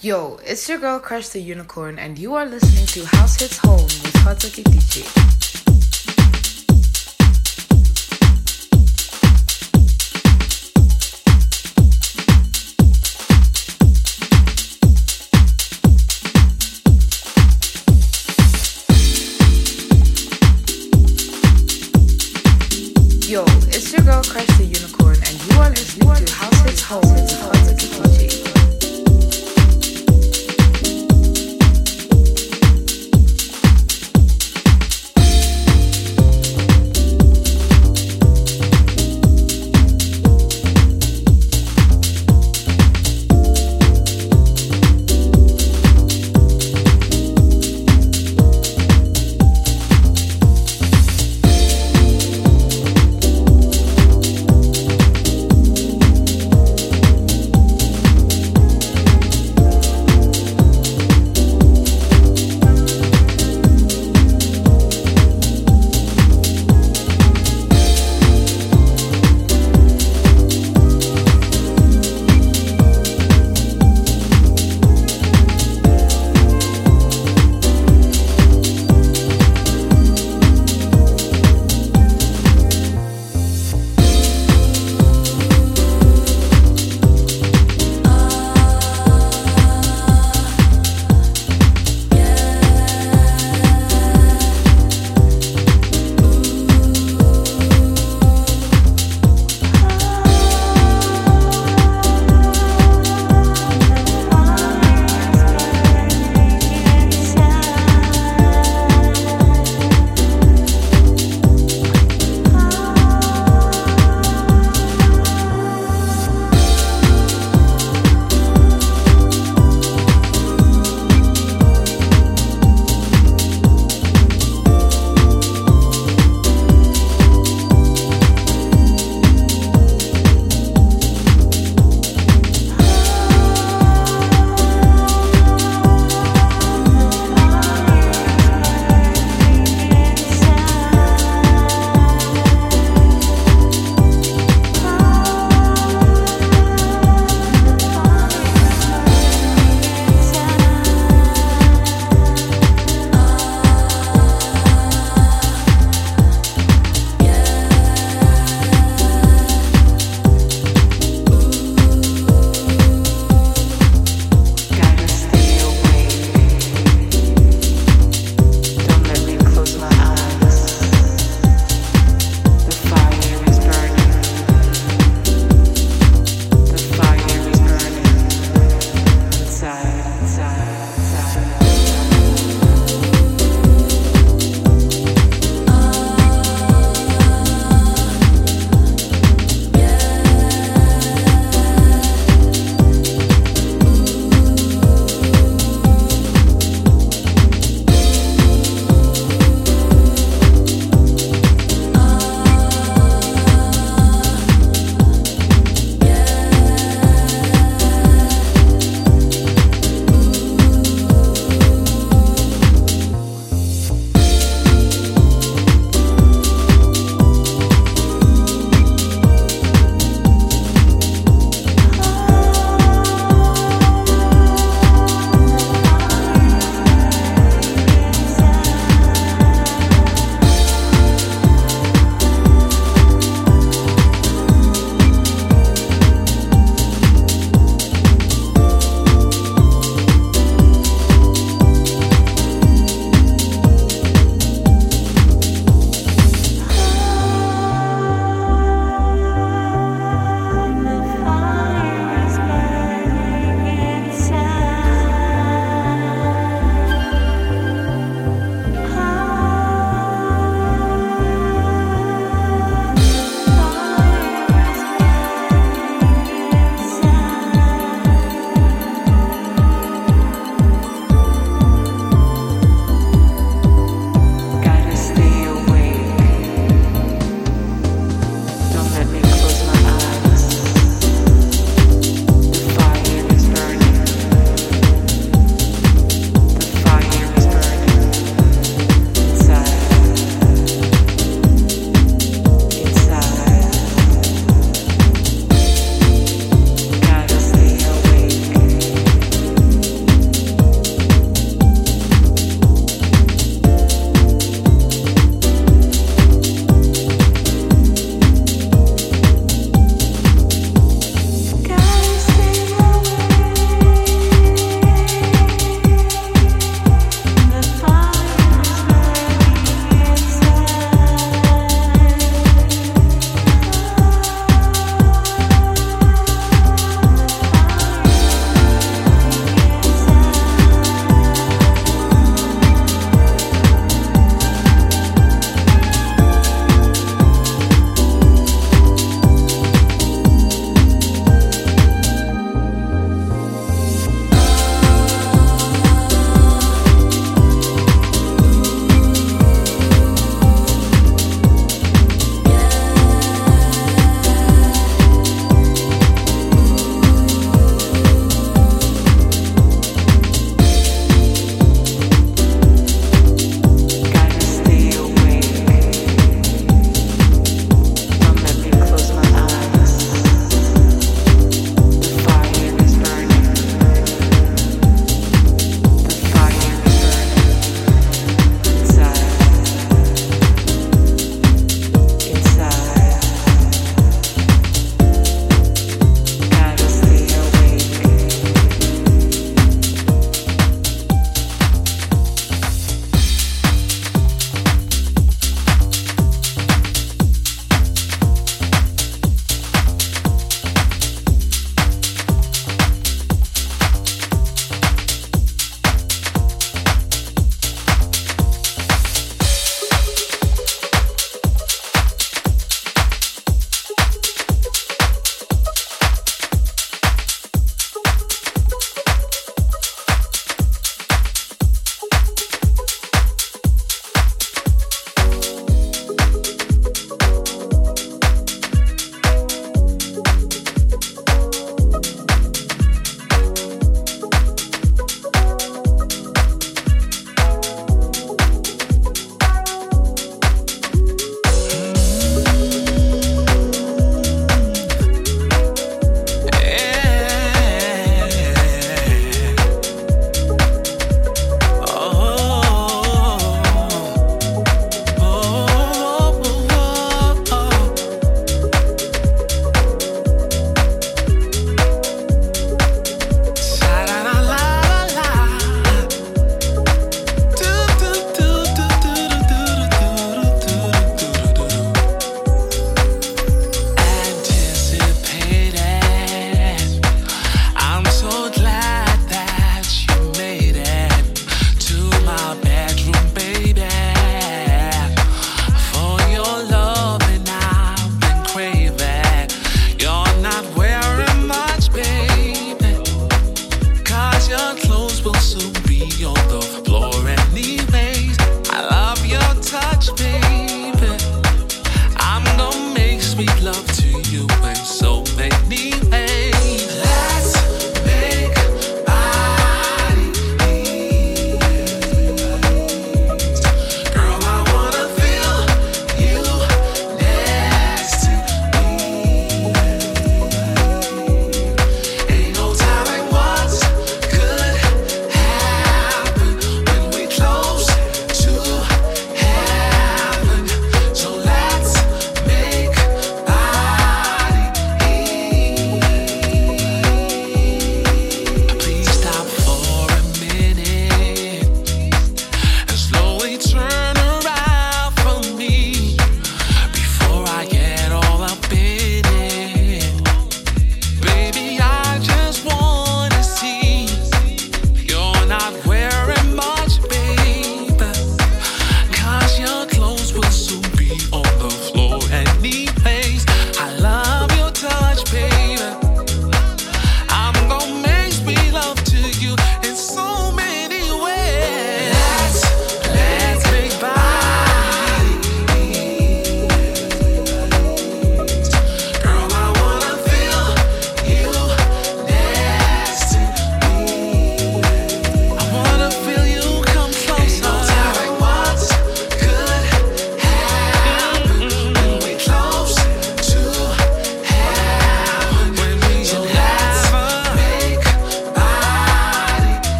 Yo, it's your girl Crush the Unicorn, and you are listening to House Hits Home with Fataki DJ. Yo, it's your girl Crush the Unicorn, and you are listening to House Hits Home with Fataki DJ.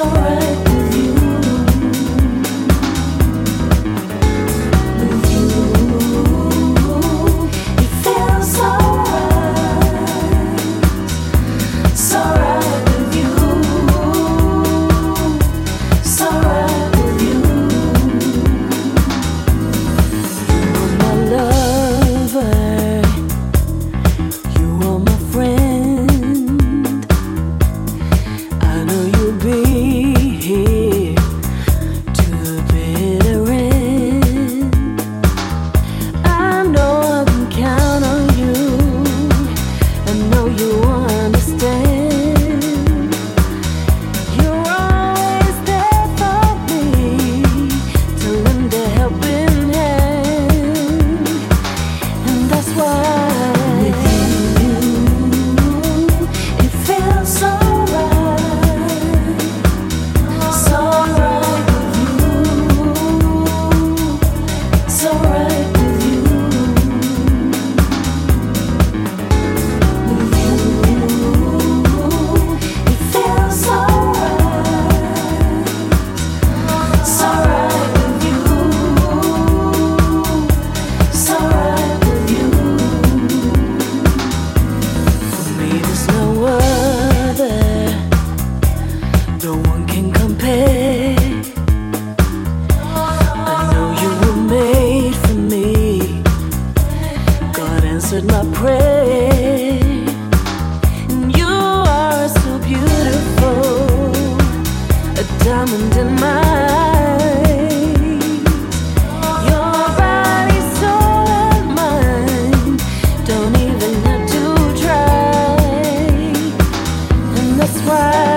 alright. You.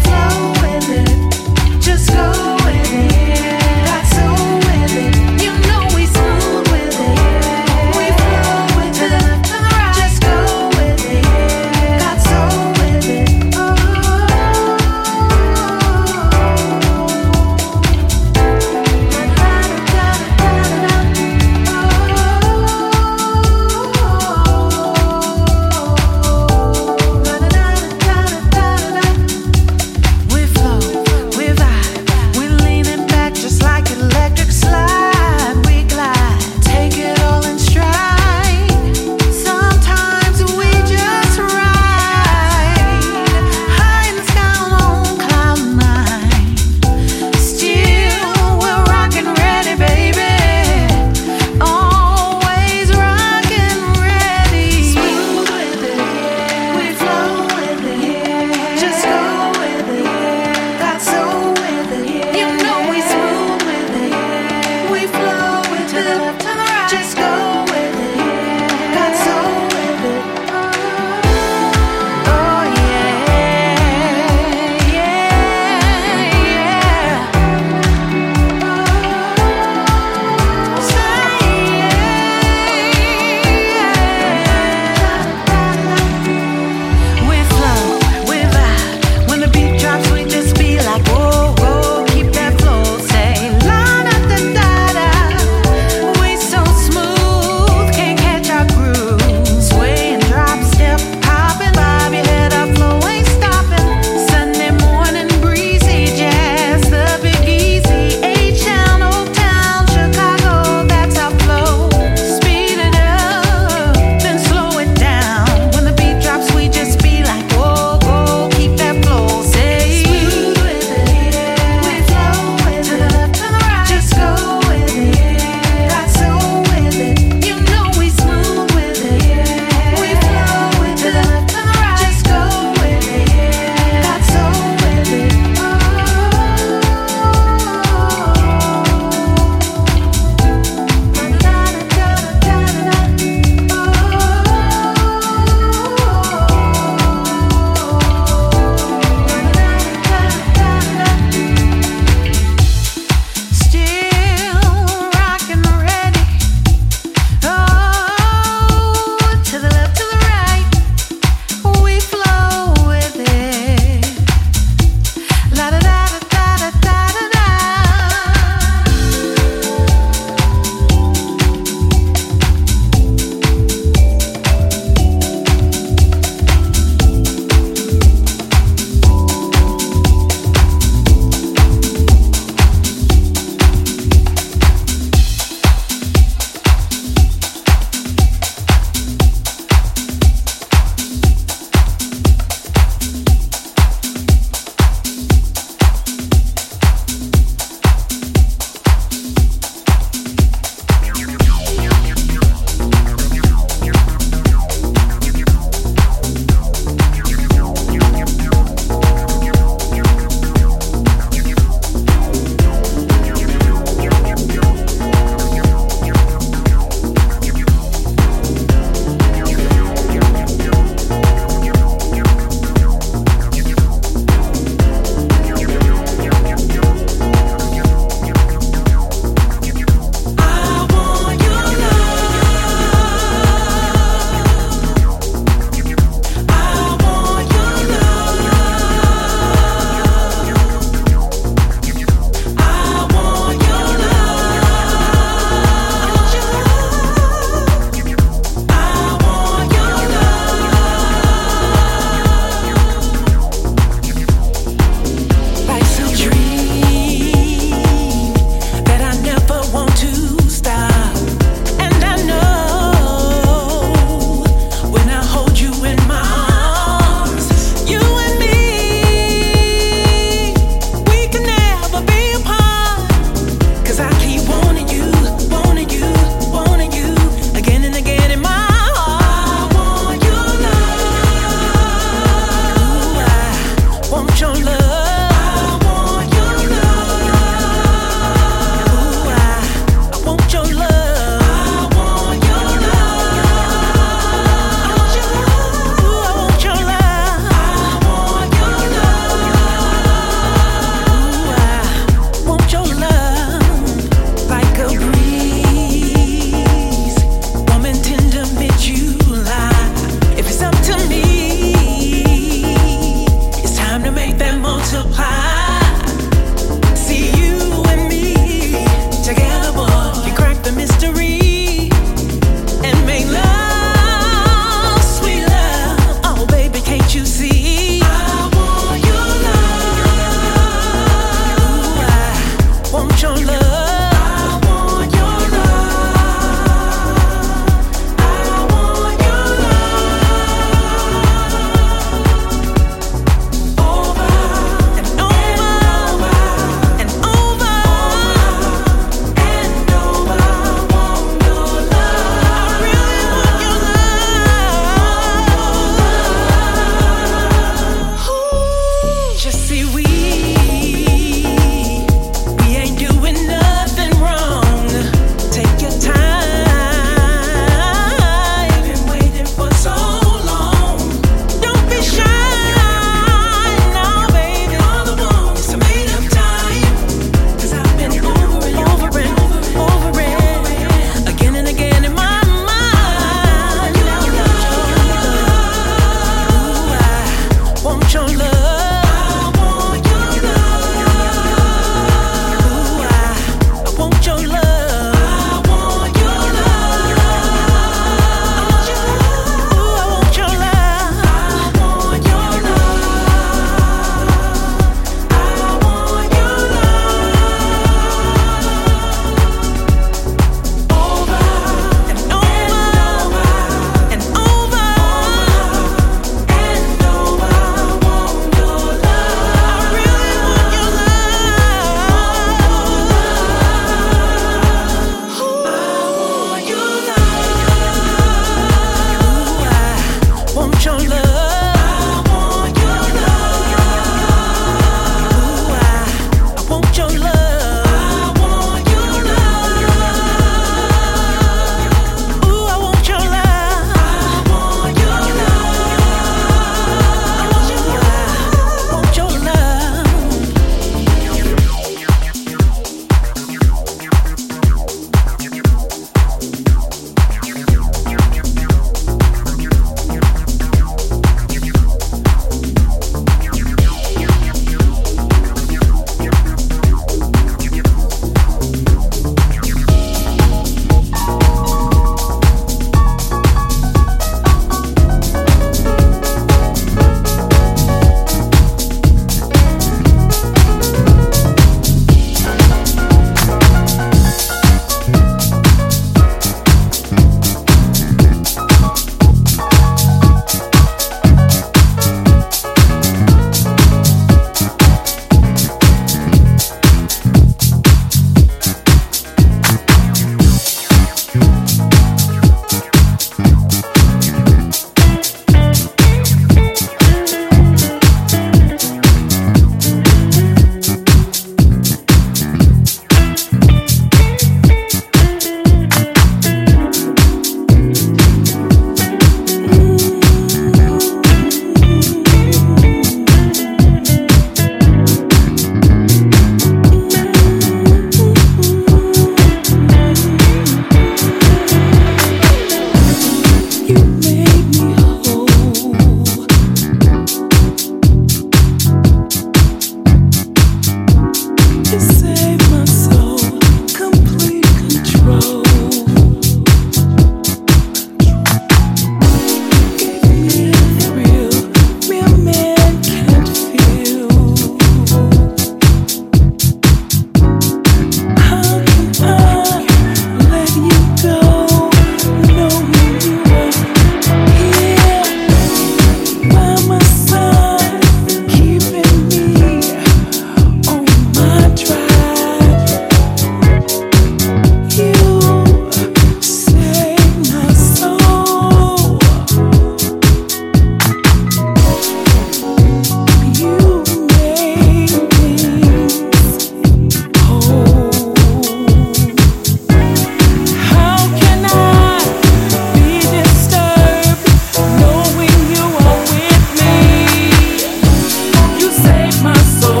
save my soul.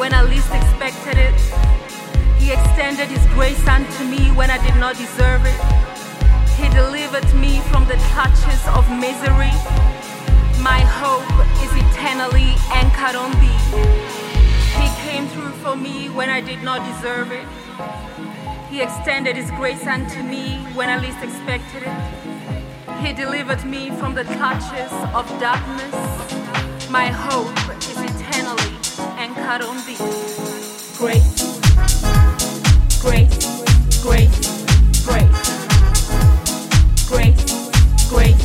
when I least expected it. He extended His grace unto me when I did not deserve it. He delivered me from the clutches of misery. My hope is eternally anchored on Thee. He came through for me when I did not deserve it. He extended His grace unto me when I least expected it. He delivered me from the clutches of darkness. My hope anchored on thee. Grace, grace, grace, grace. Yo,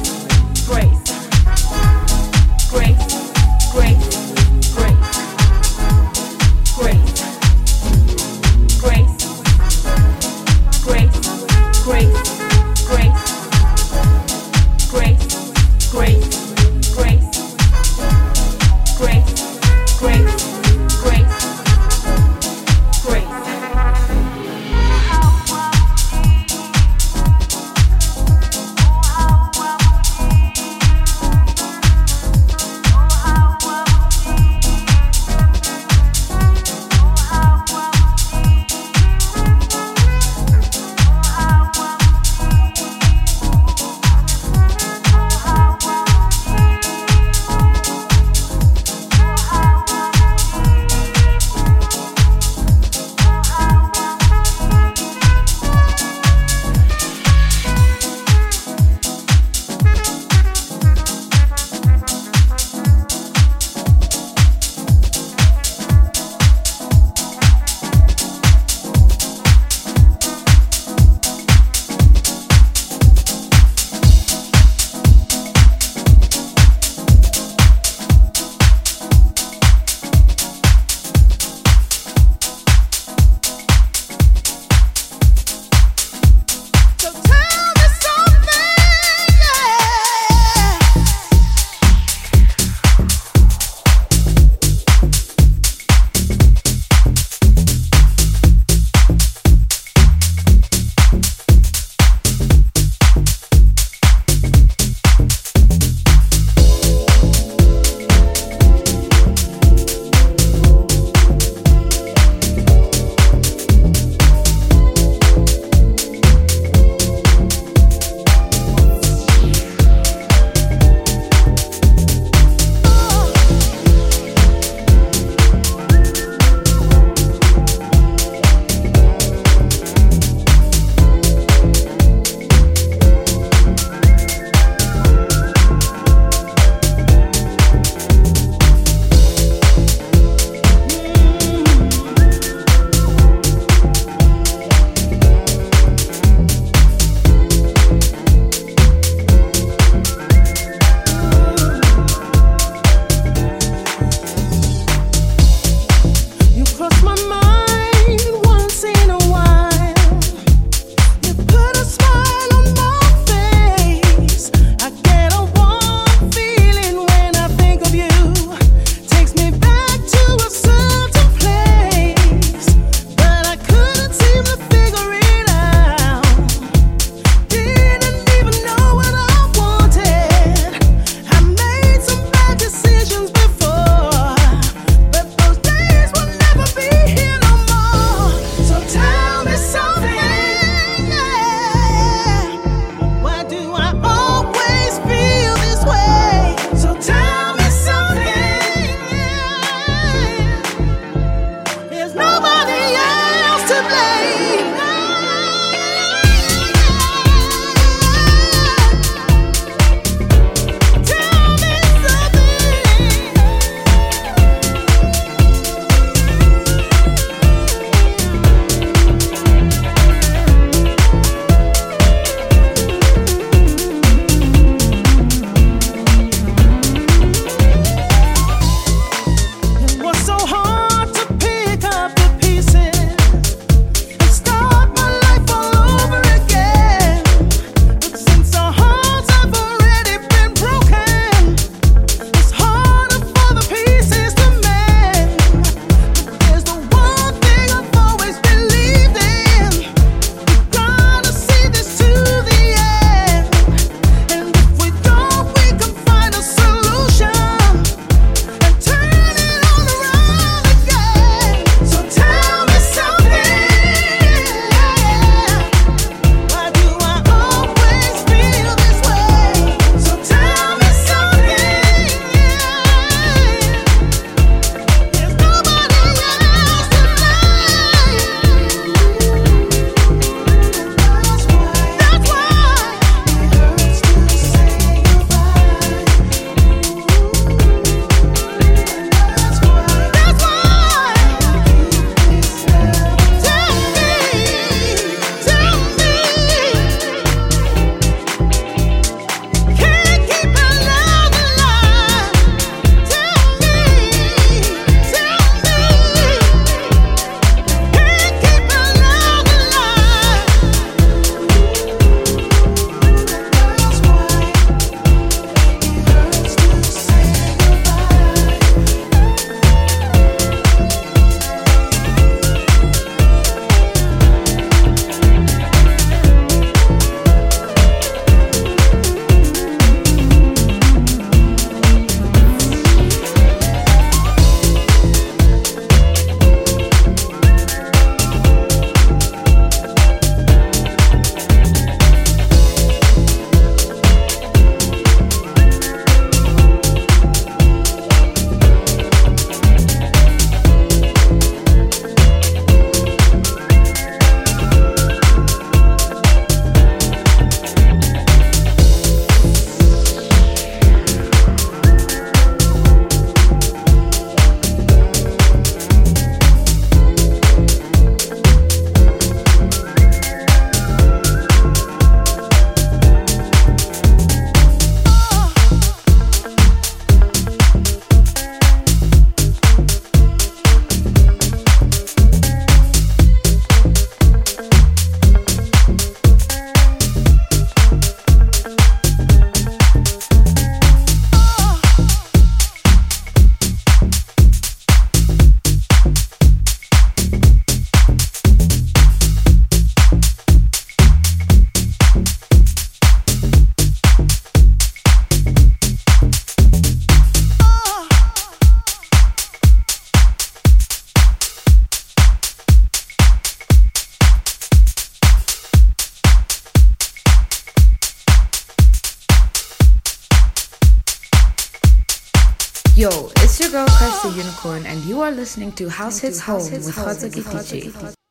listening to House Hits Home with Khadza Gitichi.